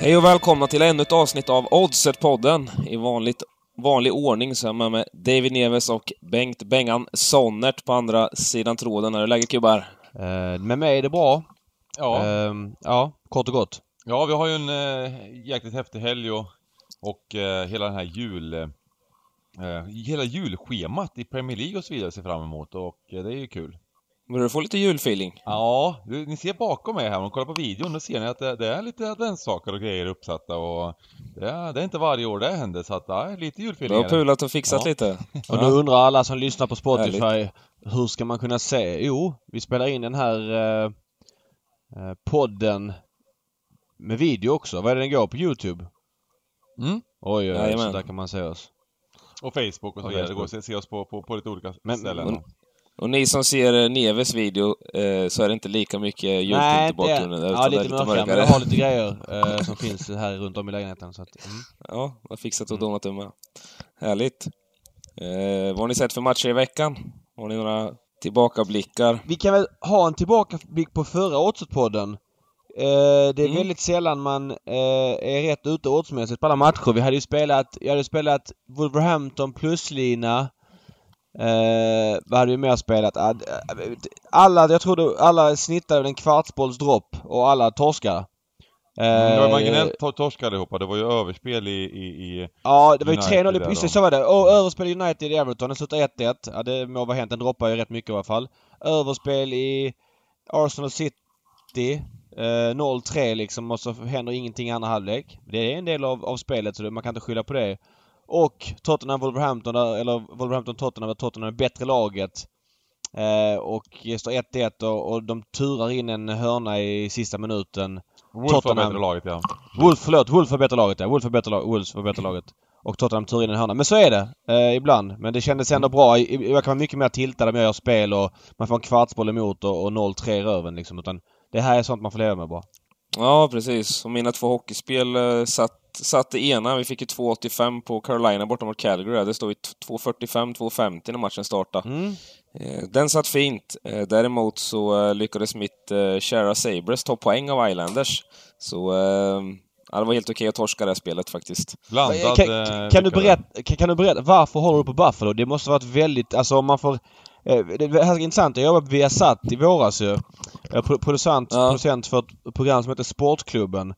Hej och välkomna till ännu ett avsnitt av Oddset-podden. I vanligt, vanlig ordning så är jag med, David Neves och Bengt Bengan Sonnert på andra sidan tråden. Hur är läget gubbar? Eh, med mig är det bra. Ja. Eh, ja, kort och gott. ja, vi har ju en eh, jäkligt häftig helg och, och eh, hela den här jul... Eh, hela julschemat i Premier League och så vidare ser fram emot och eh, det är ju kul. Börjar du få lite julfeeling? Ja, du, ni ser bakom mig här, om ni kollar på videon, då ser ni att det, det är lite adventssaker och grejer uppsatta och det är, det är inte varje år det händer så att ja, lite Du julfeeling har är det. pulat och fixat Ja. lite? Och nu undrar alla som lyssnar på Spotify, Härligt. hur ska man kunna se? Jo, vi spelar in den här eh, eh, podden med video också. Vad är det den går på Youtube? Mm. Oj, oj, oj, så där kan man se oss. Och Facebook och så Och vidare, det går att se, se oss på, på, på lite olika Men- ställen. men- Och ni som ser eh, Neves video, eh, så är det inte lika mycket julpynt i det bakgrunden. är, ja, det är lite mörkare, men jag har lite grejer eh, som finns här runt om i lägenheten. Så att, mm. Ja, jag har fixat och donat det med. Härligt. Eh, vad har ni sett för matcher i veckan? Har ni några tillbakablickar? Vi kan väl ha en tillbakablick på förra Oddset-podden. Eh, det är Mm. väldigt sällan man eh, är rätt ute oddsmässigt på alla matcher. Vi hade ju spelat, jag hade spelat Wolverhampton pluslina. Eh, vad hade vi mer spelat? Alla, jag tror det- alla snittade en kvartsbolls dropp och alla torskade. Eh, Mm, det var marginellt to- torsk allihopa, det var ju överspel i, i, i Ja, det var ju United 3-0 där i... Just det, så var det. Och överspel i United i Everton, den slutade 1-1. Ja, det må vara hänt. Den droppar ju rätt mycket i alla fall. Överspel i Arsenal City. Eh, 0-3 liksom och så händer ingenting i andra halvlek. Det är en del av, av spelet så det, man kan inte skylla på det. Och Tottenham Wolverhampton, där- eller Wolverhampton Tottenham, där Tottenham är bättre laget. Eh, och står 1-1 och, och de turar in en hörna i sista minuten. Wolf var Tottenham. bättre laget ja. Wolf, förlåt, Wolf var bättre laget ja. Wolf var bättre, var bättre laget. Och Tottenham tur in en hörna. Men så är det eh, ibland. Men det kändes ändå bra. Jag kan vara mycket mer tiltad om jag gör spel och man får en kvartsboll emot och, och 0-3 i röven liksom. Utan det här är sånt man får leva med bara. Ja, precis. Och mina två hockeyspel eh, satt, satt det ena. Vi fick ju 2,85 på Carolina borta mot Calgary. Det stod ju 2,45, 2,50 när matchen startade. Mm. Eh, Den satt fint. Eh, Däremot så eh, lyckades mitt kära Sabres ta poäng av Islanders. Så ja, det var helt okej att torska det här spelet faktiskt. Blandad... Kan, kan, du berätta, kan, kan du berätta, varför håller du på Buffalo? Det måste varit väldigt, alltså om man får... Det här är intressant. Jag jobbade på Viasat i våras ju. Jag är pro- producent, Ja. producent för ett program som heter Sportklubben.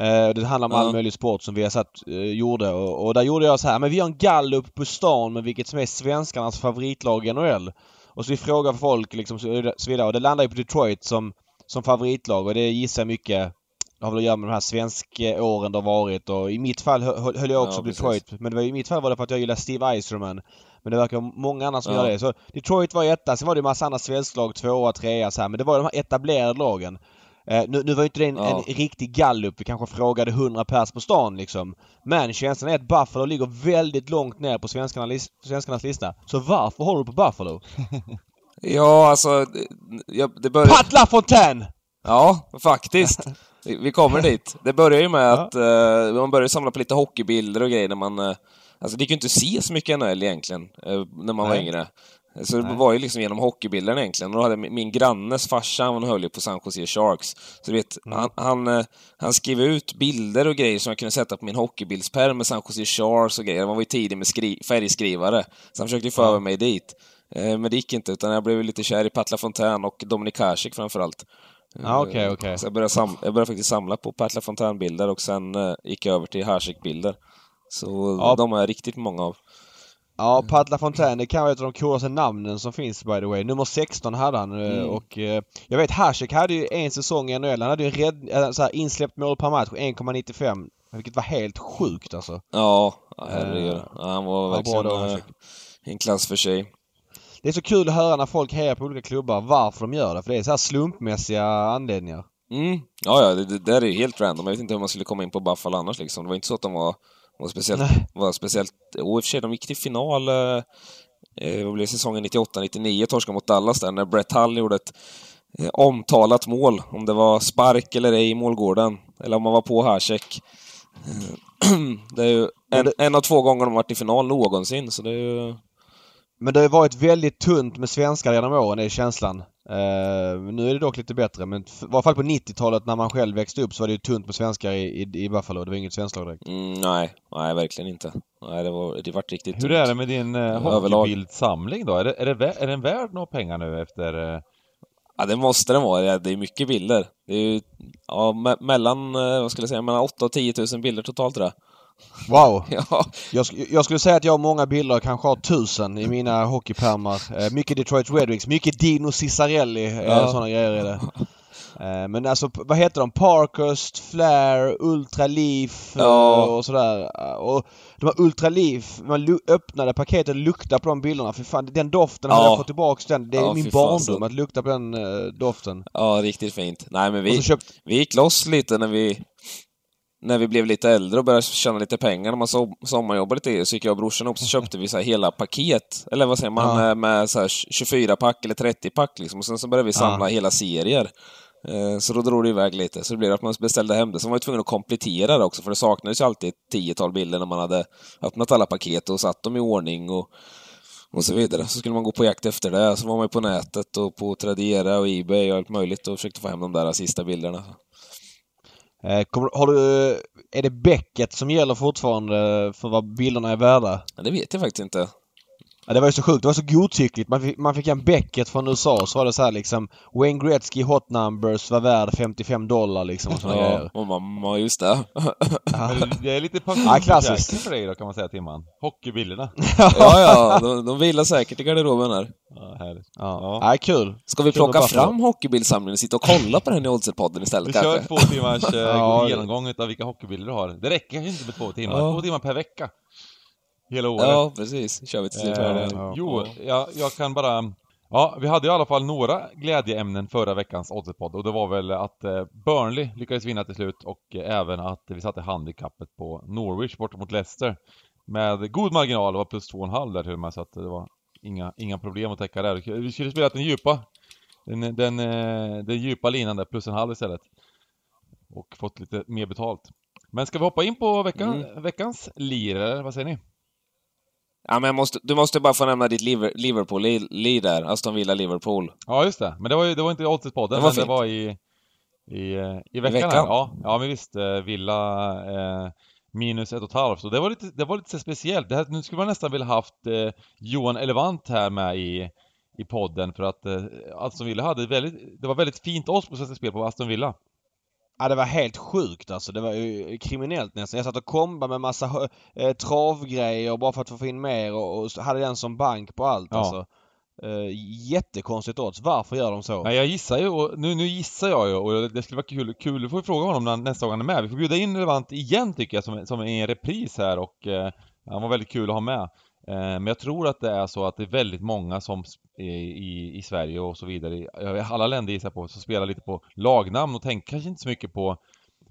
Eh, det handlar om all möjlig sport som Viasat eh, gjorde och, och där gjorde jag så här, men vi har en gallup på stan med vilket som är svenskarnas favoritlag i NHL. Och så vi frågar folk liksom så vidare och det landar ju på Detroit som, som favoritlag och det gissar jag mycket det har väl att göra med de här svenska åren det har varit och i mitt fall hö- höll jag också Ja, precis. Detroit. Men det var, i mitt fall var det för att jag gillar Steve Eiserman. Men det verkar många andra som Ja. gör det. Så Detroit var etta, sen var det en massa andra svensklag, tvåa, trea så här. Men det var de här etablerade lagen. Eh, nu, nu var ju inte det en, Ja. en riktig gallup. Vi kanske frågade 100 pers på stan liksom. Men känslan är att Buffalo ligger väldigt långt ner på svenskarna lis- svenskarnas lista. Så varför håller du på Buffalo? Ja, alltså... Det, ja, det började... Pat LaFontaine! Ja, faktiskt. Vi kommer dit. Det börjar ju med Ja. att eh, man började samla på lite hockeybilder och grejer när man... Eh, alltså det gick ju inte att se så mycket NHL egentligen, eh, när man var Nej. yngre. Så det Nej. var ju liksom genom hockeybilderna egentligen. Och då hade min, grannes farsa, han höll ju på San Jose Sharks. Så du vet, Mm. han, han, eh, han skrev ut bilder och grejer som jag kunde sätta på min hockeybildspärm med San Jose Sharks och grejer. Man var ju tidig med skri- färgskrivare. Så han försökte ju få över mig dit. Eh, men det gick inte, utan jag blev lite kär i Pat LaFontaine och Dominik Hasek framförallt. Ja, okej, okej. Så jag började, jag började faktiskt samla på Pat LaFontaine-bilder och sen eh, gick jag över till Hasek-bilder. Så Ja. de har jag riktigt många av. Ja, Pat LaFontaine, det kan vara ett av de coolaste namnen som finns by the way. Nummer 16 hade han eh, Mm. och eh, jag vet Hasek hade ju en säsong i NHL. Han hade ju rädd, eh, så här, insläppt mål per match, 1,95. Vilket var helt sjukt alltså. Ja, herregud. Eh, Ja, han var verkligen Hasek. en klass för sig. Det är så kul att höra när folk hejar på olika klubbar varför de gör det. För det är så här slumpmässiga anledningar. Mm. Ja, ja, det, det där är ju helt random. Jag vet inte hur man skulle komma in på Buffalo annars liksom. Det var inte så att de var, var speciellt... Nej. Var speciellt och i och för sig, de gick till final... Eh, eh, vad blev säsongen 98-99, torskade mot Dallas där, när Brett Hull gjorde ett eh, omtalat mål. Om det var spark eller ej i målgården. Eller om man var på Hasek. Eh, det är ju en, en av två gånger de varit i final någonsin, så det är ju... Men det har varit väldigt tunt med svenskar genom åren, det är känslan. Uh, nu är det dock lite bättre men i varje fall på 90-talet när man själv växte upp så var det ju tunt med svenskar i, i, i Buffalo. Det var inget svenskt lag direkt. Mm, nej, nej verkligen inte. Nej, det, var, det vart riktigt Hur tungt. är det med din uh, hockeybildsamling då? Är, det, är, det, vä- är den värd några pengar nu efter... Uh... Ja, det måste den vara. Det är mycket bilder. Det är ju, ja, me- mellan, eh, vad skulle jag säga, mellan 8 och 10 000 bilder totalt tror jag. Wow! Ja, Jag, jag skulle säga att jag har många bilder, kanske har tusen i mina hockeypärmar. Eh, mycket Detroit Red Wings, mycket Dino Ciccarelli, eh, Ja. sådana grejer är det. Eh, men alltså, vad heter de? Parkhurst, Flair, Ultraleaf eh, Ja. och sådär. Eh, Och de här Ultraleaf, man öppnade paketet och luktade på de bilderna. För fan, den doften, Ja. hade jag fått tillbaks den. Det är Ja, min barndom fasen. att lukta på den eh, doften. ja, riktigt fint. Nej, men vi, köpt... vi gick loss lite när vi när vi blev lite äldre och började tjäna lite pengar när man so sommarjobbade lite, så gick jag och brorsan upp så köpte vi så hela paket, eller vad säger man, Ja. med, med så här 24-pack eller 30-pack liksom. Och sen så började vi samla Ja. hela serier. Eh, Så då drog det iväg lite, så det blev att man beställde hem det. Man var tvungen att komplettera det också, för det saknades ju alltid ett tiotal bilder när man hade öppnat alla paket och satt dem i ordning och, och så vidare. Så skulle man gå på jakt efter det, så var man ju på nätet och på Tradera och Ebay och allt möjligt och försökte få hem de där sista bilderna. Eh, kommer, har du... Eh, är det bäcket som gäller fortfarande för vad bilderna är värda? Ja, det vet jag faktiskt inte. Ja, det var ju så sjukt. Det var så godtyckligt. Man fick, man fick en Beckett från USA så var det så här liksom Wayne Gretzky hot numbers var värd 55 dollar liksom och såna Ja, grejer. och mamma, just det. Ja. Det är lite Ja, klassiskt. pensionsförsäkring för dig då kan man säga Timman. Hockeybilderna. ja, ja, de, de vilar säkert i garderoben här. Ja, härligt. Ja. ja, kul. Ska vi Kul plocka fram hockeybildsamlingen och sitta och kolla på den i Oddset-podden Vi istället kör kanske? två timmars eh, Ja. genomgång utav vilka hockeybilder du har. Det räcker kanske inte med två timmar. Ja. Två timmar per vecka. Hela året. Ja, precis. kör vi till slut. Eh, ja. jo, jag, jag kan bara... Ja, vi hade i alla fall några glädjeämnen förra veckans Oddset-podd och det var väl att eh, Burnley lyckades vinna till slut och eh, även att vi satte handikappet på Norwich bort mot Leicester. Med god marginal, det var plus 2,5 där till och med så att det var inga, inga problem att täcka där. Vi skulle spela den djupa, den, den, eh, den djupa linan där, plus en halv istället. Och fått lite mer betalt. Men ska vi hoppa in på veckan, veckans lir, vad säger ni? Ja, men måste, du måste bara få nämna ditt Liver- Liverpool-li där. Aston Villa-Liverpool. Ja, just det. Men det var, ju, det var inte i Oddset-podden, Det var men det var i, i, eh, i veckan. veckan. Här. Ja, ja, men visst. eh, Villa eh, minus ett och ett halvt. Så det var lite, det var lite så speciellt. Det här, nu skulle man nästan vilja haft eh, Johan Elevant här med i, i podden för att eh, Aston Villa hade väldigt, det var väldigt fint odds på Svenska Spel på Aston Villa. Ja, det var helt sjukt alltså. Det var ju kriminellt nästan. Jag satt och kombade med massa eh, travgrejer bara för att få in mer och, hade den som bank på allt Ja. alltså. Eh, jättekonstigt odds. Varför gör de så? Nej, jag gissar ju, och nu, nu gissar jag ju och det skulle vara kul, kul, du får fråga honom när, nästa gång han är med. Vi får bjuda in Relevant igen tycker jag, som, som en repris här och eh, han var väldigt kul att ha med. Eh, men jag tror att det är så att det är väldigt många som i, i, i Sverige och så vidare, i alla länder gissar jag på, som spelar lite på lagnamn och tänker kanske inte så mycket på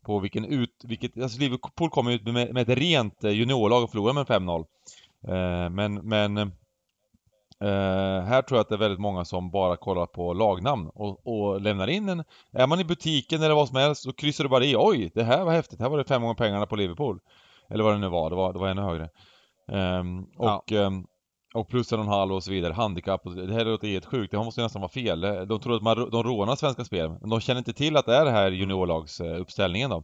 på vilken ut, vilket, alltså Liverpool kommer ut med, med ett rent eh, juniorlag och förlorar med 5-0. Eh, men, men Eh, här tror jag att det är väldigt många som bara kollar på lagnamn och, och lämnar in en... Är man i butiken eller vad som helst så kryssar du bara i Oj, det här var häftigt. Här var det fem gånger pengarna på Liverpool. Eller vad det nu var. Det var, det var ännu högre. Ehm, och, ehm, och plus en och en halv och så vidare. Handikapp och. Det här låter helt sjukt. Det måste ju nästan vara fel. De tror att man, de rånar Svenska Spel. Men de känner inte till att det är det här juniorlagsuppställningen då.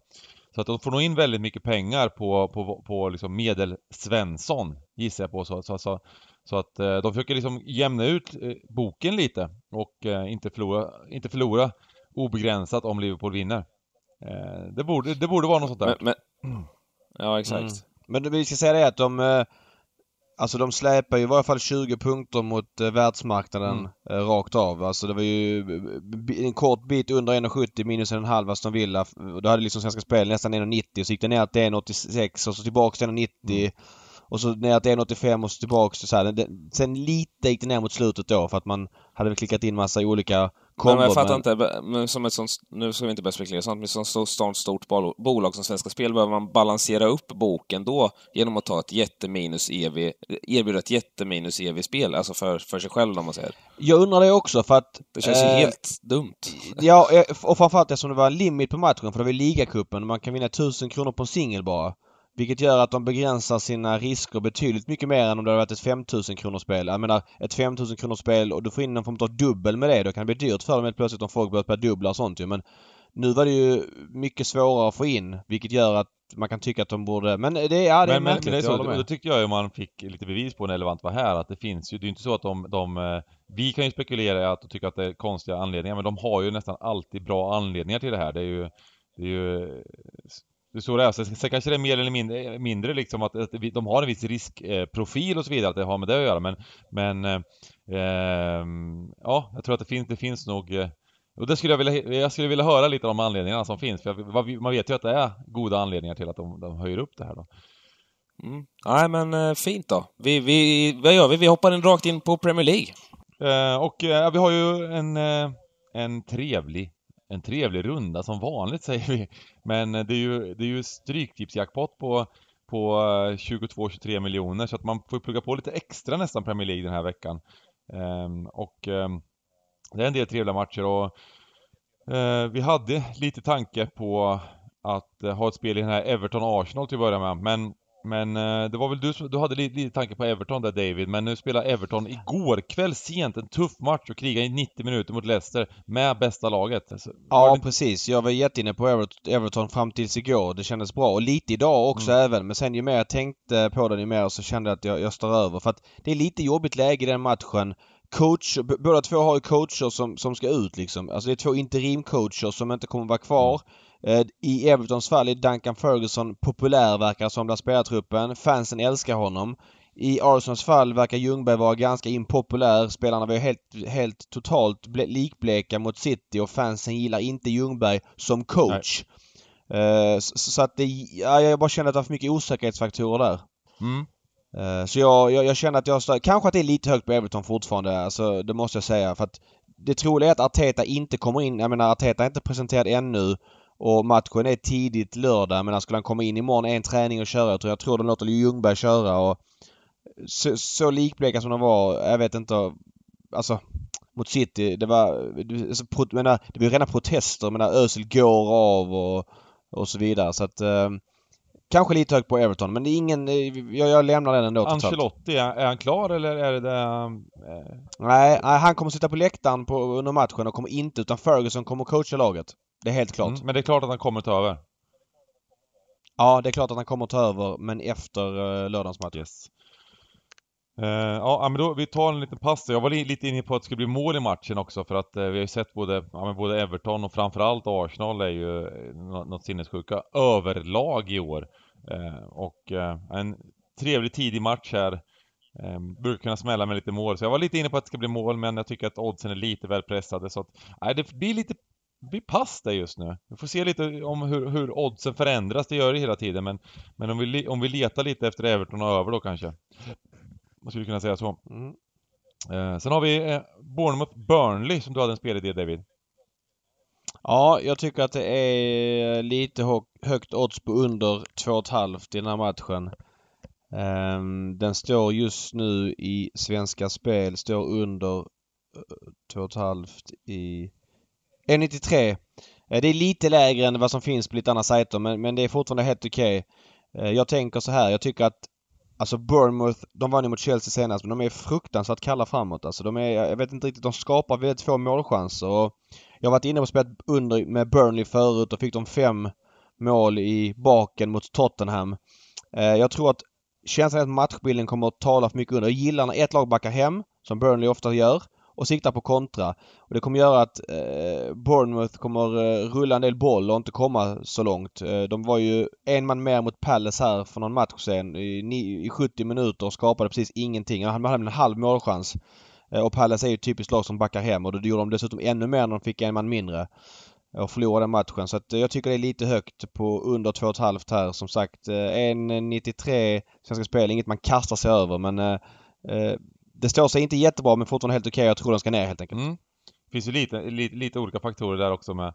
Så att de får nog in väldigt mycket pengar på, på, på liksom medel-Svensson, gissar jag på. Så, så, så, så att eh, de försöker liksom jämna ut eh, boken lite och eh, inte, förlora, inte förlora obegränsat om Liverpool vinner. Det, borde, det borde vara något sånt där. Men, men, ja, exakt. Mm. Men vi ska säga det att de eh, Alltså de släpar ju i varje fall 20 punkter mot eh, världsmarknaden Mm. eh, rakt av. Alltså det var ju en kort bit under 1,70 minus en halv Aston Villa. Och Då hade liksom Svenska Spel nästan 1,90 så gick det ner till 1,86 och så tillbaks till 1,90. Mm. Och så ner till 1,85 och så tillbaks till så här. Sen lite gick det ner mot slutet då för att man hade väl klickat in massa olika Men jag fattar men- inte, men som ett sånt, nu ska vi inte börja spekulera sånt, men som så stort, stort bol- bolag som Svenska Spel behöver man balansera upp boken då genom att ta ett jätteminus EV, erbjuda ett jätteminus EV-spel, alltså för, för sig själv om man säger. Jag undrar det också för att... Det känns ju eh, helt dumt. Ja, eh, och framförallt eftersom det var limit på matchen för det var ligacupen. Man kan vinna 1000 kronor på en singel bara. Vilket gör att de begränsar sina risker betydligt mycket mer än om det hade varit ett 5000 kronors spel. Jag menar ett 5000 kronors spel och du får in någon form av dubbel med det. Då kan det bli dyrt för dem helt plötsligt om folk börjar dubbla och sånt ju. Men nu var det ju mycket svårare att få in vilket gör att man kan tycka att de borde... Men det, ja, det är men, märkligt, men det är så, jag. Då tyckte jag ju man fick lite bevis på när Elevant var här att det finns ju, det är inte så att de, de eh, vi kan ju spekulera i att och tycka att det är konstiga anledningar men de har ju nästan alltid bra anledningar till det här. Det är ju, det är ju det är så det är. Sen, sen kanske det är mer eller mindre, mindre liksom att, att de har en viss riskprofil och så vidare, att det har med det att göra men, men eh, eh, ja, jag tror att det finns, det finns nog eh, och det skulle jag vilja, jag skulle vilja höra lite om anledningarna som finns, för jag, man vet ju att det är goda anledningar till att de, de höjer upp det här då. Mm. Nej men eh, fint då. Vi, vi, vad gör vi? Vi hoppar in rakt in på Premier League. Eh, och eh, vi har ju en, en trevlig en trevlig runda som vanligt säger vi. Men det är ju, det är ju stryktipsjackpot på, på eh, 22-23 miljoner så att man får plugga på lite extra nästan Premier League den här veckan. Um, och um, det är en del trevliga matcher och uh, vi hade lite tanke på att uh, ha ett spel i den här Everton-Arsenal till att börja med, men men eh, det var väl du som, du hade lite, lite tanke på Everton där David, men nu spelar Everton igår kväll sent en tuff match och krigar i 90 minuter mot Leicester med bästa laget. Alltså, ja, det... precis. Jag var jätteinne på Everton fram tills igår. Det kändes bra och lite idag också mm. även. Men sen ju mer jag tänkte på den ju mer så kände jag att jag, jag står över. För att det är lite jobbigt läge i den matchen coach, båda två har ju coacher som, som ska ut liksom. Alltså det är två interimcoacher som inte kommer vara kvar. Eh, I Evertons fall är Duncan Ferguson populär verkar som bland spelartruppen. Fansen älskar honom. I Arsenals fall verkar Ljungberg vara ganska impopulär. Spelarna var ju helt, helt totalt likbleka mot City och fansen gillar inte Ljungberg som coach. Uh, så, så, att det, ja, jag bara känner att det var för mycket osäkerhetsfaktorer där. Mm. Uh, så jag, jag, jag, känner att jag stör, Kanske att det är lite högt på Everton fortfarande. Alltså det måste jag säga. För att det troliga är att Arteta inte kommer in. Jag menar Arteta är inte presenterad ännu. Och matchen är tidigt lördag men skulle han komma in imorgon en träning och köra. Jag tror, jag tror de låter Ljungberg köra och så, så likbleka som de var, jag vet inte. Alltså mot City, det var... Alltså, pro, menar, det var ju rena protester. menar Özil går av och, och så vidare så att... Eh, kanske lite högt på Everton men det är ingen... Jag, jag lämnar den ändå Ancelotti, är, är han klar eller är det... det eh... nej, nej, han kommer sitta på läktaren på, under matchen och kommer inte utan Ferguson kommer coacha laget. Det är helt klart. Mm, men det är klart att han kommer ta över? Ja, det är klart att han kommer ta över, men efter uh, lördagens match. Yes. Uh, ja, men då, vi tar en liten pass. Jag var li lite inne på att det skulle bli mål i matchen också för att uh, vi har ju sett både, ja, både Everton och framförallt Arsenal är ju uh, något sinnessjuka överlag i år. Uh, och en trevlig tidig match här. Brukar kunna smälla med lite mål, så jag var lite inne på att det ska bli mål men jag tycker att oddsen är lite väl pressade så att, nej det blir lite blir pass där just nu. Vi får se lite om hur, hur oddsen förändras, det gör det hela tiden men, men om, vi, om vi letar lite efter Everton och över då kanske. Man skulle kunna säga så. Mm. Eh, sen har vi eh, Bournemouth Burnley som du hade en spelidé David. Ja, jag tycker att det är lite högt odds på under 2,5 i den här matchen. Um, den står just nu i Svenska Spel, står under 2,5 eh, i 1,93. Eh, det är lite lägre än vad som finns på lite andra sajter men, men det är fortfarande helt okej. Okay. Jag tänker så här. Jag tycker att Alltså Bournemouth, de vann ju mot Chelsea senast men de är fruktansvärt kalla framåt. Alltså de är, jag vet inte riktigt, de skapar väldigt få målchanser och Jag har varit inne och spelat under med Burnley förut och fick de fem mål i baken mot Tottenham. Eh, jag tror att känslan är att matchbilden kommer att tala för mycket under. Jag gillar när ett lag backar hem, som Burnley ofta gör och siktar på kontra. Och det kommer göra att eh, Bournemouth kommer eh, rulla en del boll och inte komma så långt. Eh, de var ju en man mer mot Palace här för någon match sen i, i 70 minuter och skapade precis ingenting. Han hade en halv målchans. Eh, och Palace är ju ett typiskt lag som backar hem och då gjorde de dessutom ännu mer när de fick en man mindre och förlorade matchen. Så att eh, jag tycker det är lite högt på under 2,5 här. Som sagt eh, 1,93 Svenska Spel, inget man kastar sig över men eh, eh det står sig inte jättebra men fortfarande helt okej. Okay. Jag tror den ska ner helt enkelt. Mm. Det finns ju lite, lite, lite olika faktorer där också med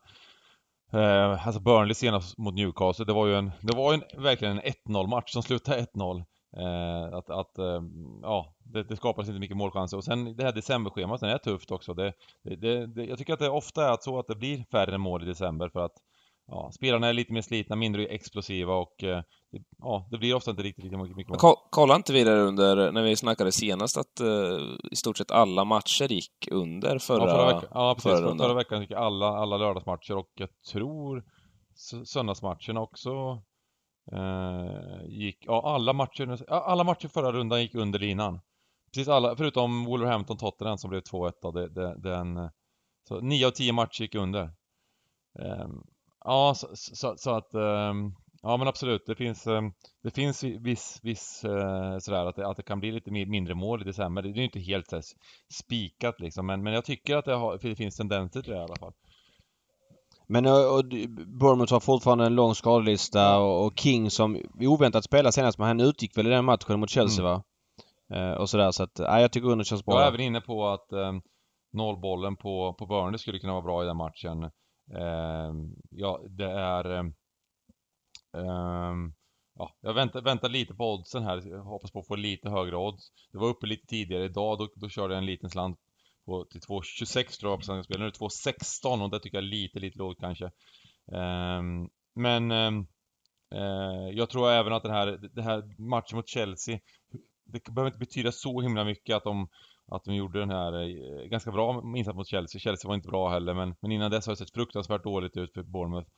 eh, Alltså Burnley senast mot Newcastle, det var ju en, det var ju en, verkligen en 1-0 match som slutade 1-0. Eh, att, att eh, ja, det, det skapades inte mycket målchanser. Och sen det här decemberschemat, det är tufft också. Det, det, det, jag tycker att det ofta är så att det blir färre mål i december för att ja, spelarna är lite mer slitna, mindre explosiva och eh, ja, det blir ofta inte riktigt lika mycket mål. Ko kolla inte vi där under, när vi snackade senast, att uh, i stort sett alla matcher gick under förra, ja, förra, veckan, ja, precis, förra förra, förra veckan gick alla, alla lördagsmatcher och jag tror söndagsmatcherna också eh, gick, ja alla matcher, alla matcher förra rundan gick under linan. Precis alla, förutom Wolverhampton Tottenham som blev 2-1 då, det, det, den, så 9 av 10 matcher gick under. Eh, ja, så, så, så att eh, Ja men absolut, det finns, ehm, det finns viss, viss eh, sådär att det, att det kan bli lite mindre mål lite sämre. Det är ju inte helt så spikat liksom, men, men jag tycker att det, har, det finns tendenser till det i alla fall. Men och Bournemouth har fortfarande en lång skadelista och, och King som oväntat spelade senast men han utgick väl i den matchen mot Chelsea mm. va? Eh, och sådär så att, ja, jag tycker under känns bra. Jag är även inne på att eh, nollbollen på, på Burnley skulle kunna vara bra i den matchen. Eh, ja, det är Um, Ehm, ja, jag väntar, väntar lite på oddsen här. Jag hoppas på att få lite högre odds. Det var uppe lite tidigare idag. Då, då körde jag en liten slant på, till 2,26 tror jag på svenska spel. Nu är det 2,16 och det tycker jag är lite, lite lågt kanske. Um, men um, uh, jag tror även att den här, den här matchen mot Chelsea det behöver inte betyda så himla mycket att de att de gjorde den här eh, ganska bra insats mot Chelsea. Chelsea var inte bra heller men, men innan dess har det sett fruktansvärt dåligt ut för Bournemouth.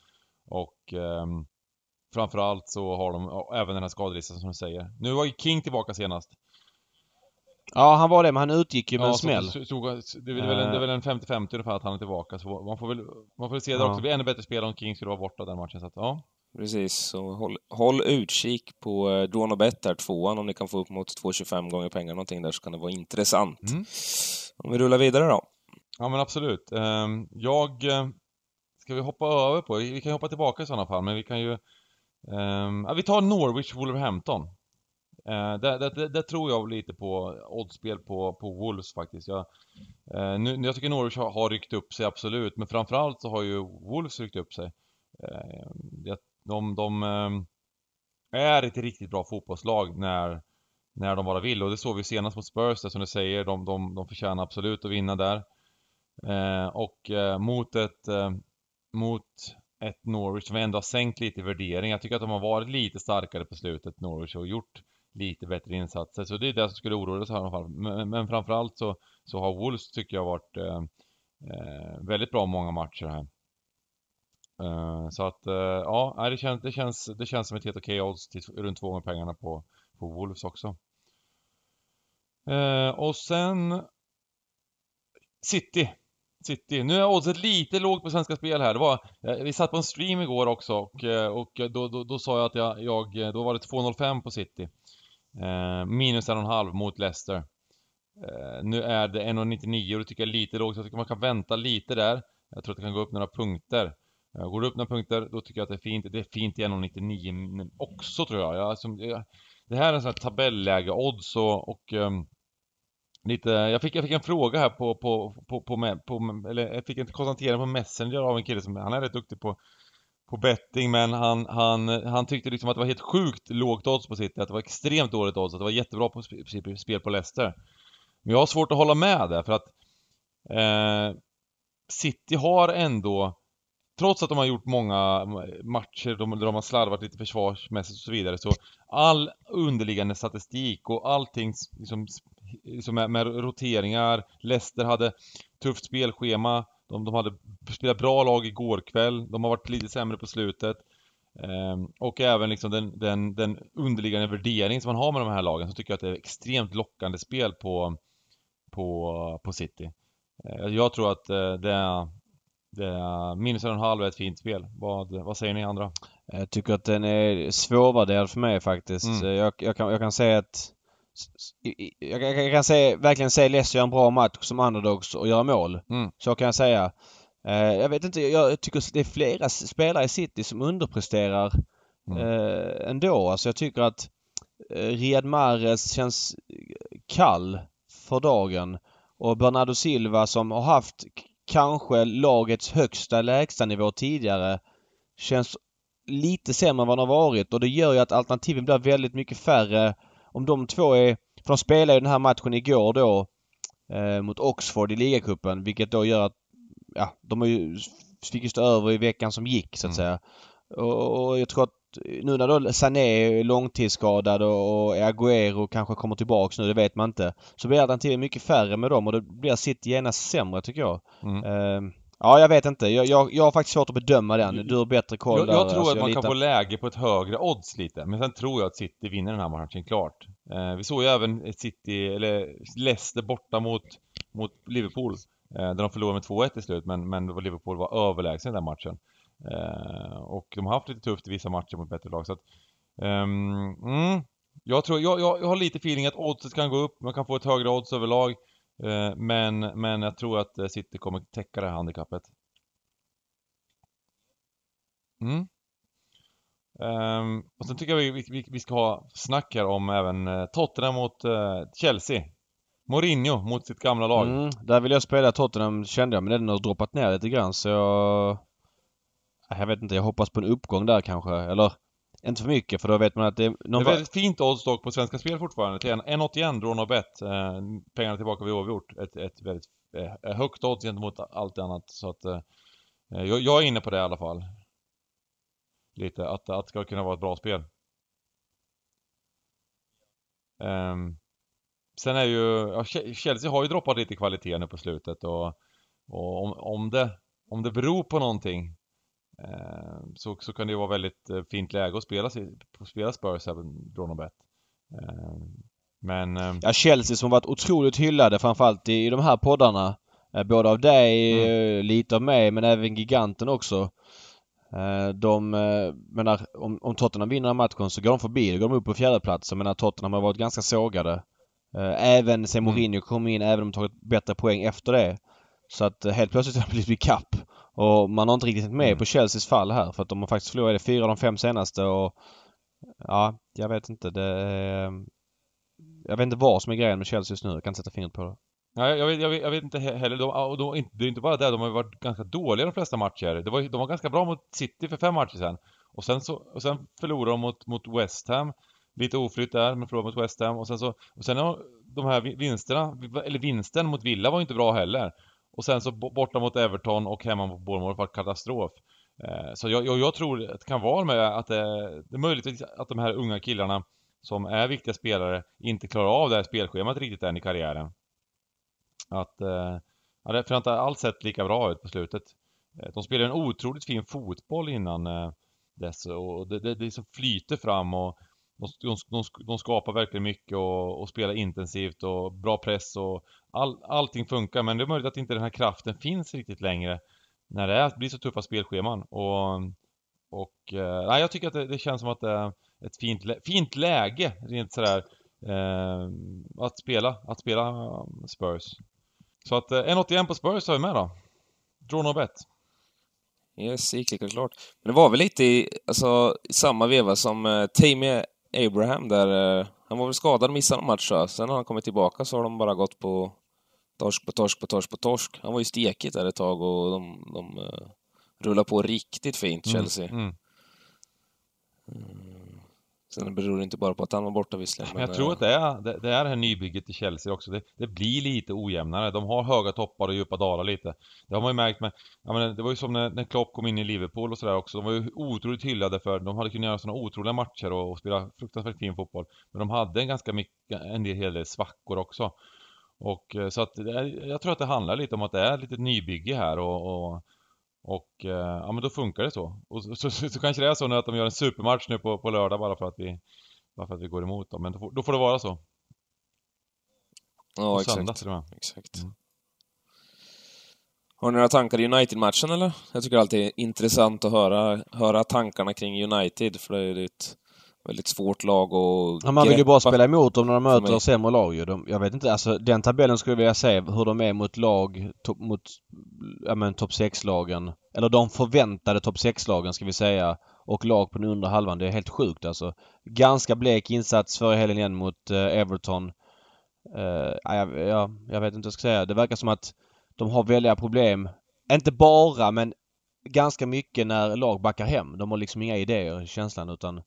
Och Framförallt så har de även den här skadelistan som du säger. Nu var ju King tillbaka senast. Ja, han var det, men han utgick ju med ja, en smäll. Så, så, det, är väl en, det är väl en 50-50 ungefär att han är tillbaka. Så man får väl, man får väl se det ja. också. Det blir ännu bättre spel om King skulle vara borta den matchen. Så att, ja. Precis, så håll, håll utkik på eh, Drawn Bet där, tvåan, om ni kan få upp mot 2,25 gånger pengar någonting där så kan det vara intressant. Mm. Om vi rullar vidare då? Ja men absolut. Ehm, jag... Eh, ska vi hoppa över på, vi kan hoppa tillbaka i sådana fall, men vi kan ju Um, ja, vi tar Norwich Wolverhampton. Uh, det, det, det, tror jag lite på oddspel på, på Wolves faktiskt. Jag, uh, nu, jag tycker Norwich har, har ryckt upp sig absolut, men framförallt så har ju Wolves ryckt upp sig. Uh, de, de um, är ett riktigt bra fotbollslag när, när de bara vill och det såg vi senast mot Spurs där som du säger, de, de, de förtjänar absolut att vinna där. och mot ett mot ett Norwich som ändå har sänkt lite i värdering. Jag tycker att de har varit lite starkare på slutet, Norwich, och gjort lite bättre insatser. Så det är det som skulle oroa oss i alla fall. Men, men framförallt så, så har Wolves, tycker jag, varit eh, eh, väldigt bra många matcher här. Eh, så att, eh, ja, det känns, det, känns, det känns som ett helt okej odds till runt två gånger pengarna på, på Wolves också. Eh, och sen City City. Nu är oddset lite lågt på Svenska Spel här. Det var, eh, vi satt på en stream igår också och, eh, och då, då, då sa jag att jag, jag eh, då var det 2,05 på City. Eh, minus en och en halv mot Leicester. Eh, nu är det 1,99 och det tycker jag är lite lågt. Så jag tycker man kan vänta lite där. Jag tror att det kan gå upp några punkter. Eh, går det upp några punkter, då tycker jag att det är fint. Det är fint i 1,99 också tror jag. jag, alltså, jag det här är en sån här tabelläge-odds och, och um, lite, jag fick, jag fick en fråga här på, på, på, på, på, eller jag fick en konstatering på Messenger av en kille som, han är rätt duktig på på betting men han, han, han tyckte liksom att det var helt sjukt lågt odds på City, att det var extremt dåligt odds, att det var jättebra på spel på Leicester. Men jag har svårt att hålla med där för att eh, City har ändå trots att de har gjort många matcher där de har slarvat lite försvarsmässigt och så vidare så all underliggande statistik och allting liksom liksom med, med roteringar. Leicester hade tufft spelschema. De, de hade spelat bra lag igår kväll. De har varit lite sämre på slutet. Eh, och även liksom den, den, den underliggande värdering som man har med de här lagen så tycker jag att det är extremt lockande spel på, på, på City. Eh, jag tror att eh, det är, det är minus en halv är ett fint spel. Vad, vad säger ni andra? Jag tycker att den är svårvärderad för mig faktiskt. Mm. Jag, jag, kan, jag kan säga att jag, jag kan se, verkligen se Leicester göra en bra match som underdogs och göra mål. Mm. Så kan jag säga. Eh, jag vet inte, jag tycker det är flera spelare i City som underpresterar mm. eh, ändå. Alltså jag tycker att eh, Riyad Mahrez känns kall för dagen. Och Bernardo Silva som har haft kanske lagets högsta lägstanivå tidigare känns lite sämre än vad han har varit och det gör ju att alternativen blir väldigt mycket färre om de två är... För de spelade ju den här matchen igår då eh, mot Oxford i ligacupen vilket då gör att ja, de har ju fick ju stå över i veckan som gick så att Mm. säga. Och, och jag tror att nu när då Sané är långtidsskadad och, och Agüero kanske kommer tillbaks nu, det vet man inte. Så blir alternativen mycket färre med dem och då blir City genast sämre tycker jag. Mm. Eh, ja, jag vet inte. Jag, jag, jag har faktiskt svårt att bedöma den. Du har bättre koll Jag, där. jag tror Alltså, att man kan litar- få läge på ett högre odds lite, men sen tror jag att City vinner den här matchen klart. Eh, vi såg ju även City, eller Leicester borta mot, mot Liverpool, eh, där de förlorade med 2-1 i slut, men, men Liverpool var överlägsen i den matchen. Eh, och de har haft lite tufft i vissa matcher mot bättre lag, så att, ehm, mm, jag, tror, jag, jag, jag har lite feeling att oddset kan gå upp, man kan få ett högre odds överlag. Eh, men, men jag tror att eh, City kommer täcka det här handikappet. Mm. Um, och sen tycker jag vi, vi, vi ska ha snack här om även eh, Tottenham mot uh, Chelsea. Mourinho mot sitt gamla lag. Mm, där vill jag spela Tottenham kände jag, men den har droppat ner lite grann så jag... Jag vet inte, jag hoppas på en uppgång där kanske. Eller inte för mycket för då vet man att det är någon... Det är väldigt fint odds dock på Svenska Spel fortfarande. Till en- 1,81 draw no bet. Eh, pengarna tillbaka vid oavgjort. Ett, ett väldigt eh, högt odds gentemot allt annat. Så att eh, jag, jag är inne på det i alla fall. Lite, att, att det ska kunna vara ett bra spel. Ehm, sen är ju, ja, Che- Chelsea har ju droppat lite kvalitet nu på slutet och, och om, om, det, om det beror på någonting så, så kan det vara väldigt eh, fint läge att spela, spela Spurs även bet. Eh, men eh, Ja, Chelsea som varit otroligt hyllade framförallt i, i de här poddarna. Eh, både av dig, Mm. eh, lite av mig men även giganten också. Eh, de eh, menar om, om Tottenham vinner den matchen så går de förbi. Då går de upp på fjärde plats. Jag menar Tottenham har varit ganska sågade. Eh, även sen Mm. Mourinho kom in, även om de tagit bättre poäng efter det. Så att eh, helt plötsligt har det blivit kapp. Och man har inte riktigt med Mm. på Chelseas fall här för att de har faktiskt förlorat fyra av de fem senaste och ja, jag vet inte. Det är, jag vet inte vad som är grejen med Chelsea just nu. Jag kan inte sätta fingret på det. Ja, jag, vet, jag, vet, jag vet inte he- heller. De, och de, det är inte bara det, de har varit ganska dåliga de flesta matcher. Det var, de var ganska bra mot City för fem matcher sedan. Och sen, så, och sen förlorade de mot, mot West Ham. Lite oflytt där, men förlorade mot West Ham. Och sen så, och sen de här vi- vinsterna, eller vinsten mot Villa var ju inte bra heller. Och sen så borta mot Everton och hemma mot Bournemouth var katastrof. Eh, så jag, jag, jag tror att det kan vara med att det, det är möjligt att de här unga killarna som är viktiga spelare inte klarar av det här spelschemat riktigt än i karriären. Att, eh, ja, det, har inte alls sett lika bra ut på slutet. De spelade en otroligt fin fotboll innan dess och det, det, det liksom flyter fram och de, de, de, skapar verkligen mycket och, och spelar intensivt och bra press och all, allting funkar men det är möjligt att inte den här kraften finns riktigt längre när det är, blir så tuffa spelscheman och, och eh, nej, jag tycker att det, det känns som att det är ett fint, fint läge rent sådär eh, att spela, att spela eh, Spurs. Så att eh, 1,81 på Spurs har vi med då. Draw no bet. Yes, gick lika klart. Men det var väl lite i, alltså, i samma veva som eh, Tammy Abraham där. eh, han var väl skadad och missade en match. Sen när han kommit tillbaka så har de bara gått på torsk på torsk på torsk på torsk. Han var ju stekigt där ett tag och de, de uh, rullar på riktigt fint, Chelsea. Mm. Sen beror det inte bara på att han var borta visserligen. Men jag tror eh, att det är det, det är det här nybygget i Chelsea också. Det, det blir lite ojämnare. De har höga toppar och djupa dalar lite. Det har man ju märkt med, jag menar, det var ju som när, när Klopp kom in i Liverpool och sådär också. De var ju otroligt hyllade för, de hade kunnat göra sådana otroliga matcher och, och spela fruktansvärt fin fotboll. Men de hade en ganska mycket, en del, hel del svackor också. Och eh, så att det jag tror att det handlar lite om att det är lite nybygge här och, och och eh, ja men då funkar det så. Och så, så, så, så kanske det är så nu att de gör en supermatch nu på, på lördag bara för att vi bara för att vi går emot dem. Men då får, då får det vara så. Ja, på söndag exakt. till och med. exakt. Mm. Har ni några tankar i United-matchen eller? Jag tycker alltid det är intressant att höra, höra tankarna kring United, för det är ju ett väldigt svårt lag att Ja, man vill ju bara spela emot dem när de möter mig. sämre lag ju. De, jag vet inte, alltså den tabellen skulle jag vilja se hur de är mot lag, top, mot, ja men topp 6-lagen. Eller de förväntade topp 6-lagen ska vi säga. Och lag på den undre halvan. Det är helt sjukt alltså. Ganska blek insats förra helgen igen mot eh, Everton. Ja, jag, ja, jag vet inte vad jag ska säga. Det verkar som att de har väldiga problem. Inte bara men ganska mycket när lag backar hem. De har liksom inga idéer känslan utan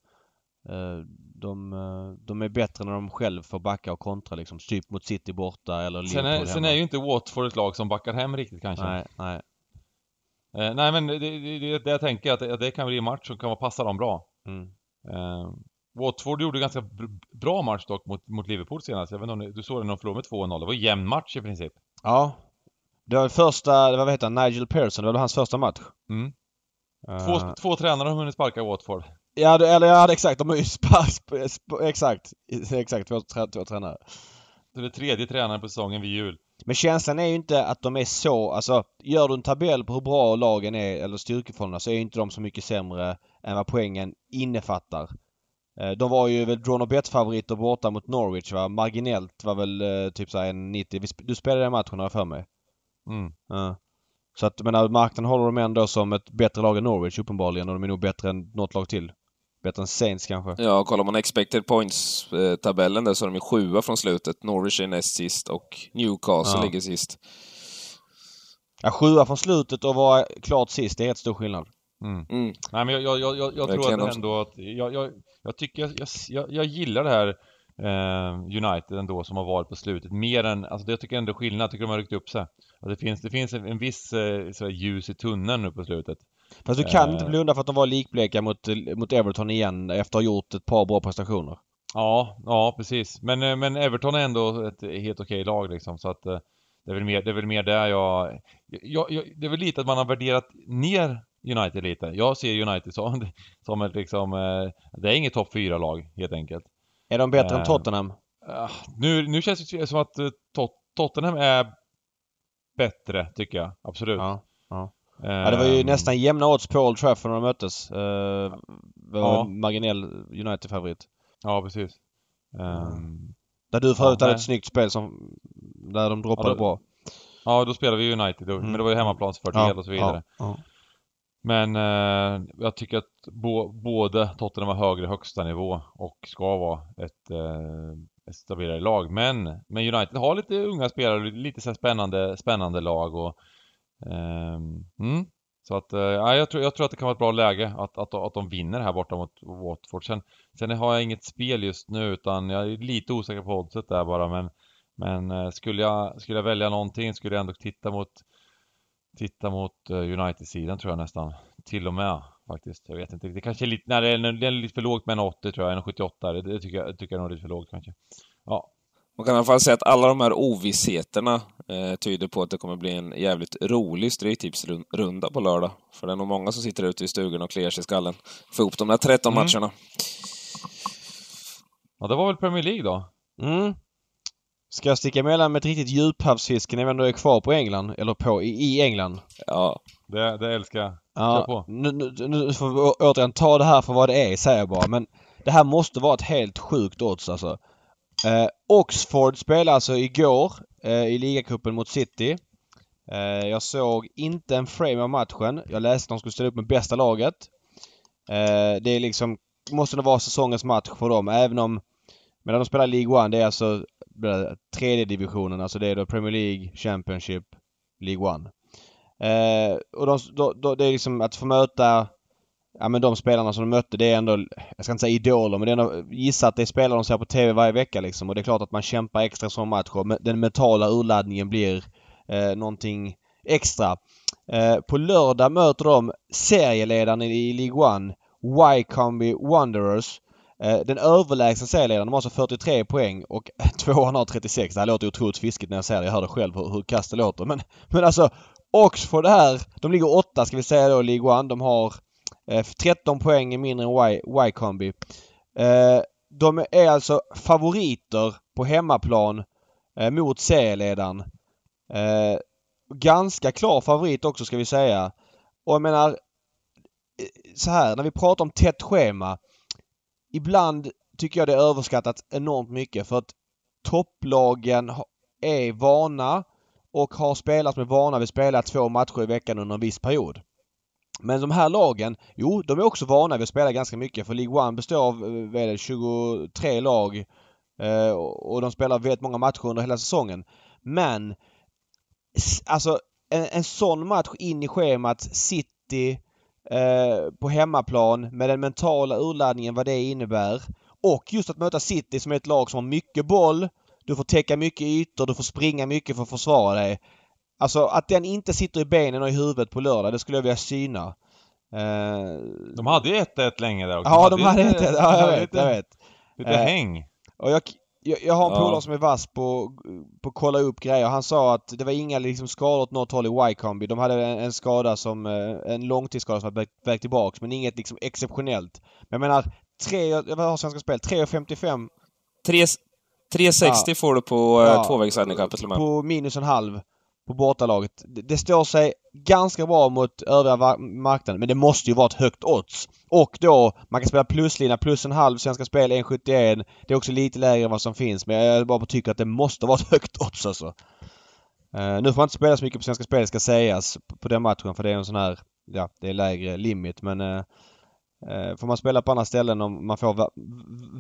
de, eh, de är bättre när de själv får backa och kontra liksom. Typ mot City borta eller Sen Liverpool är, sen hemma. är ju inte Watford ett lag som backar hem riktigt kanske. Nej, nej. Eh, nej men det, det, det, jag tänker att det, att det kan bli en match som kan passa dem bra. Mm. Eh, Watford gjorde ganska br- bra match dock mot, mot Liverpool senast. Jag vet inte om ni, du såg det när de förlorade med 2-0. Det var en jämn match i princip. Ja. Det var första, det var, vad heter han, Nigel Pearson, det var hans första match. Mm. Eh, Två, två tränare har hunnit sparka Watford. Ja, eller ja, exakt. De har ju spark, sp, sp, exakt. Exakt, två, två tränare. Det är tredje tränaren på säsongen vid jul. Men känslan är ju inte att de är så, alltså gör du en tabell på hur bra lagen är eller styrkeförhållandena så är ju inte de så mycket sämre än vad poängen innefattar. Eh, De var ju väl drawn och bet-favoriter borta mot Norwich va? Marginellt var väl eh, typ såhär en 90. Vi sp- Du spelade den matchen har jag för mig. Mm. Ja. Så att, men marknaden håller dem ändå som ett bättre lag än Norwich uppenbarligen och de är nog bättre än något lag till. Bättre än Saints kanske. Ja, kollar man expected points-tabellen där så är de ju sjua från slutet. Norwich är näst sist och Newcastle Ja. ligger sist. Ja, sjua från slutet och vara klart sist, det är rätt stor skillnad. Mm. Mm. Nej men jag, jag, jag, jag, jag tror att ändå att, jag, jag, jag tycker, jag, jag, gillar det här eh, United ändå som har varit på slutet. Mer än, alltså jag tycker ändå skillnad, jag tycker de har ryckt upp sig. Alltså det finns, det finns en, viss eh, ljus i tunneln nu på slutet. Fast du kan Eh. inte blunda för att de var likbleka mot, mot Everton igen efter att ha gjort ett par bra prestationer. Ja, ja precis. Men, eh, men Everton är ändå ett helt okej lag liksom så att eh, det är väl mer, det är väl mer där jag, jag, jag Det är väl lite att man har värderat ner United lite. Jag ser United som, som ett liksom, eh, det är inget topp 4-lag helt enkelt. Är de bättre Eh. än Tottenham? Ah, nu, nu känns det som att eh, Tot- Tottenham är bättre, tycker jag. Absolut. Ja. Ja, det var ju Ehm, nästan jämna odds på Old Trafford när de möttes. Uh, var Ja. marginell United-favorit. Ja, precis. Ehm, Där du förut Ja, hade ett snyggt spel som... Där de droppade Ja, då- bra. ja, då spelade vi United, då, Mm. men det var ju hemmaplansfördel och så vidare. Ja, ja. Men eh, jag tycker att bo, både Tottenham har högre högsta nivå och ska vara ett, eh, ett stabilare lag. Men, men United har lite unga spelare, lite så spännande, spännande lag och Ehm, mm, Så att, eh, ja, jag, tror, jag tror att det kan vara ett bra läge att, att, att de vinner här borta mot Watford. Sen, sen har jag inget spel just nu utan jag är lite osäker på oddset där bara men Men eh, skulle jag, skulle jag välja någonting skulle jag ändå titta mot Titta mot eh, United-sidan tror jag nästan. Till och med faktiskt. Jag vet inte. Det kanske är lite, nej det är, lite för lågt med en 80 tror jag. En 78. Det, det tycker jag, tycker jag nog är lite för lågt kanske. Ja. Man kan i alla fall säga att alla de här ovissheterna eh, tyder på att det kommer bli en jävligt rolig Stryktipsrunda på lördag. För det är nog många som sitter ute i stugan och kliar sig i skallen. Få ihop de där 13 Mm. matcherna. Ja, det var väl Premier League då? Mm. Ska jag sticka emellan med ett riktigt djuphavsfiske när vi ändå är kvar på England? Eller på, i, i England? Ja, Det, det älskar jag. Ja, på. nu, nu, nu får vi återigen ta det här för vad det är, säger jag bara. Men det här måste vara ett helt sjukt odds alltså. Eh, Oxford spelade alltså igår eh, i ligacupen mot City. Eh, jag såg inte en frame av matchen. Jag läste att de skulle ställa upp med bästa laget. Eh, det är liksom, måste nog vara säsongens match för dem även om Medan de spelar League One, det är alltså det, tredje divisionen, alltså det är då Premier League, Championship, League One. Eh, och de, då, då, det är liksom att få möta Ja men de spelarna som de mötte det är ändå, jag ska inte säga idoler men det är ändå, gissa att det är spelare de ser på TV varje vecka liksom och det är klart att man kämpar extra som match och den mentala urladdningen blir eh, någonting extra. Eh, på lördag möter de serieledaren i, League One, Wycombe Wanderers. Eh, den överlägsna serieledaren, de har alltså 43 poäng och tvåan har 36. Det här låter otroligt fiskigt när jag säger det. Jag hör det själv hur, hur kast det låter. Men, men alltså Oxford här, de ligger åtta ska vi säga då i League One. De har eh, Eh, 13 poäng mindre än Y-Combi. Eh, de är alltså favoriter på hemmaplan eh, mot serieledaren. Ganska klar favorit också ska vi säga. Och jag menar så här när vi pratar om tätt schema. Ibland tycker jag det är överskattat enormt mycket för att topplagen är vana och har spelare som är vana vid att spela två matcher i veckan under en viss period. Men de här lagen, jo de är också vana vid att spela ganska mycket för League One består av eh, vad är det, 23 lag eh, och de spelar väldigt många matcher under hela säsongen. Men alltså en, en sån match in i schemat City eh, på hemmaplan med den mentala urladdningen vad det innebär. Och just att möta City som är ett lag som har mycket boll. Du får täcka mycket ytor, du får springa mycket för att försvara dig. Alltså att den inte sitter i benen och i huvudet på lördag, det skulle jag vilja syna. Eh, De hade ju 1-1 länge där också. ja, de hade lite- inte... Ja, jag vet, lite, jag vet. Lite Eh, häng. Och jag, jag, jag har en Ja. polare som är vass på, på att kolla upp grejer. Han sa att det var inga liksom skador åt något håll i Wycombe. De hade en, en skada som, eh, en långtidsskada som var väg, tillbaks men inget liksom exceptionellt. Men jag menar, tre, vad har Svenska Spel? 3,55 3 360 får du på Ja. ja. tvåvägshandikappet på minus en halv på bortalaget. Det, det står sig ganska bra mot övriga marknaden men det måste ju vara ett högt odds. Och då, man kan spela pluslina, plus en halv, Svenska Spel 1,71. Det är också lite lägre än vad som finns men jag bara tycker att det måste vara ett högt odds alltså. Uh, nu får man inte spela så mycket på Svenska Spel ska sägas på, den matchen för det är en sån här, ja det är lägre limit men uh, Får man spela på andra ställen om man får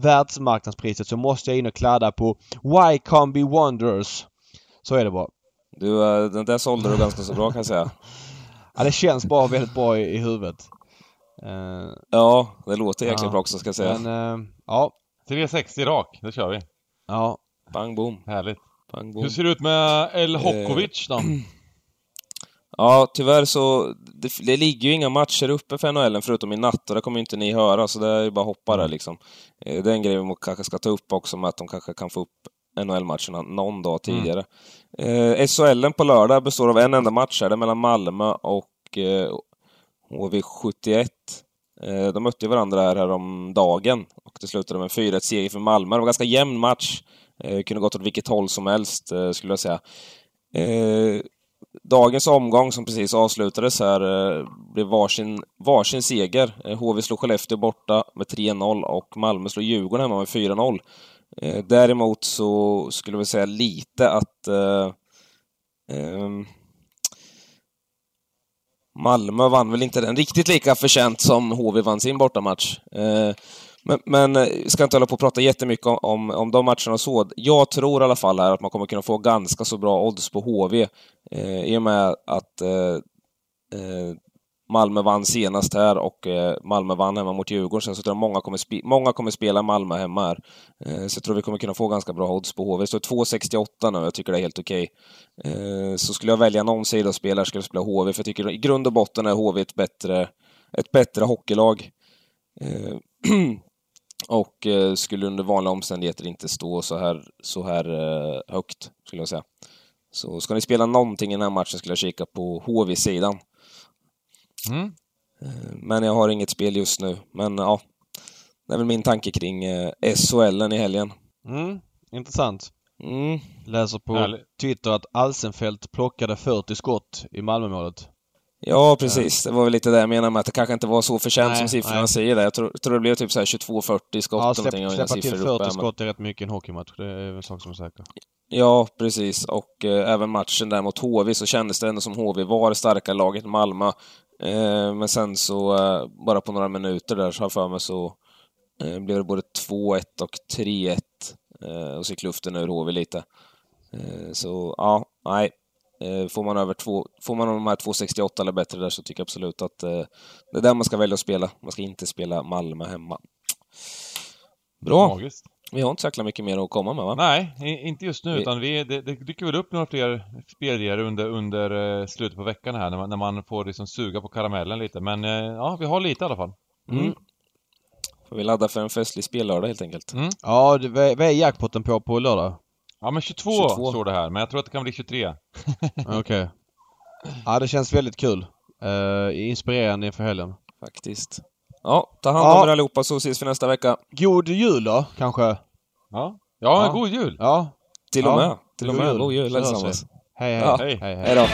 världsmarknadspriset så måste jag in och kladda på Why can't be Wanderers. Så är det bara. Du, eh, den där sålde du ganska så bra kan jag säga. Ja, det känns bara väldigt bra i, i huvudet. Eh, Ja, det låter jäkligt Ja. bra också ska jag säga. men, eh, ja. 360 rak, det kör vi. Ja. Bang boom, Härligt. bang boom. Hur ser det ut med El Hokovic då? Ja, tyvärr så... Det, det ligger ju inga matcher uppe för NHL förutom i natt och det kommer ju inte ni höra så det är ju bara att hoppa där liksom. Eh, Det är en grej vi kanske ska ta upp också med att de kanske kan få upp NHL-matcherna någon dag tidigare. Eh, SHL på lördag består av en enda match här, det är mellan Malmö och eh, HV71. Eh, de mötte varandra här, här om dagen och det slutade med en 4-1 seger för Malmö. Det var en ganska jämn match. Eh, kunde gått åt vilket håll som helst, eh, skulle jag säga. Dagens omgång som precis avslutades här blev varsin, varsin seger. HV slog Skellefteå borta med 3-0 och Malmö slog Djurgården hemma med 4-0. Eh, däremot så skulle vi säga lite att eh, ehm, Malmö vann väl inte den riktigt lika förtjänt som HV vann sin bortamatch. Eh, men, men eh, ska inte hålla på och prata jättemycket om, om, om de matcherna och så. Jag tror i alla fall här att man kommer kunna få ganska så bra odds på HV eh, i och med att eh, eh, Malmö vann senast här och eh, Malmö vann hemma mot Djurgården. Sen så tror jag många kommer, spe många kommer spela Malmö hemma här. Eh, så jag tror vi kommer kunna få ganska bra odds på HV. Det står 2,68 nu. Jag tycker det är helt okej. Okay. så skulle jag välja någon sidospelare skulle jag spela HV, för jag tycker i grund och botten är HV ett bättre, ett bättre hockeylag. Och skulle under vanliga omständigheter inte stå så här, så här högt, skulle jag säga. Så ska ni spela någonting i den här matchen skulle jag kika på HV-sidan. Mm. Eh, Men jag har inget spel just nu. Men ja, det är väl min tanke kring eh, SHL i helgen. Mm, intressant. Mm. Läser på Härligt. Twitter att Alsenfelt plockade 40 skott i Malmömålet. Ja, precis. Det var väl lite det jag menade med att det kanske inte var så förtjänt Nej, som siffrorna nej. säger det. Jag tror, tror det blev typ så här 22-40 skott Ja, eller släpp, släppa till siffror 40 uppe, men- skott är rätt mycket i en hockeymatch. Det är en sak som är säker. Ja, precis. Och eh, även matchen där mot HV så kändes det ändå som HV var det starka laget Malmö. Eh, men sen så, eh, bara på några minuter där, så har jag för mig, så eh, blev det både 2-1 och 3-1. Och så gick luften ur HV lite. Så, ja, nej. Får man över två, får man de här 2,68 eller bättre där så tycker jag absolut att det är där man ska välja att spela. Man ska inte spela Malmö hemma. Bra. Magiskt. Vi har inte så jäkla mycket mer att komma med va? Nej, inte just nu Vi- utan vi, det, det dyker väl upp några fler spelidéer under, under eh, slutet på veckan här när man, när man får liksom suga på karamellen lite. Men eh, ja, vi har lite i alla fall. Mm. Får vi ladda för en festlig spellördag helt enkelt. Mm. Ja, det, vad är jackpotten på på lördag? Ja men 22, 22. står det här, men jag tror att det kan bli 23. Okej. Ja, det känns väldigt kul. Uh, inspirerande inför helgen. Faktiskt. Ja, ta hand om Ja. er allihopa så ses vi nästa vecka. God jul då, kanske? Ja, ja, Ja. god jul! Ja. Till Ja, och med. Till och god med. jul. God jul allesammans. Hej, hej. Ja. hej, hej. Hej då.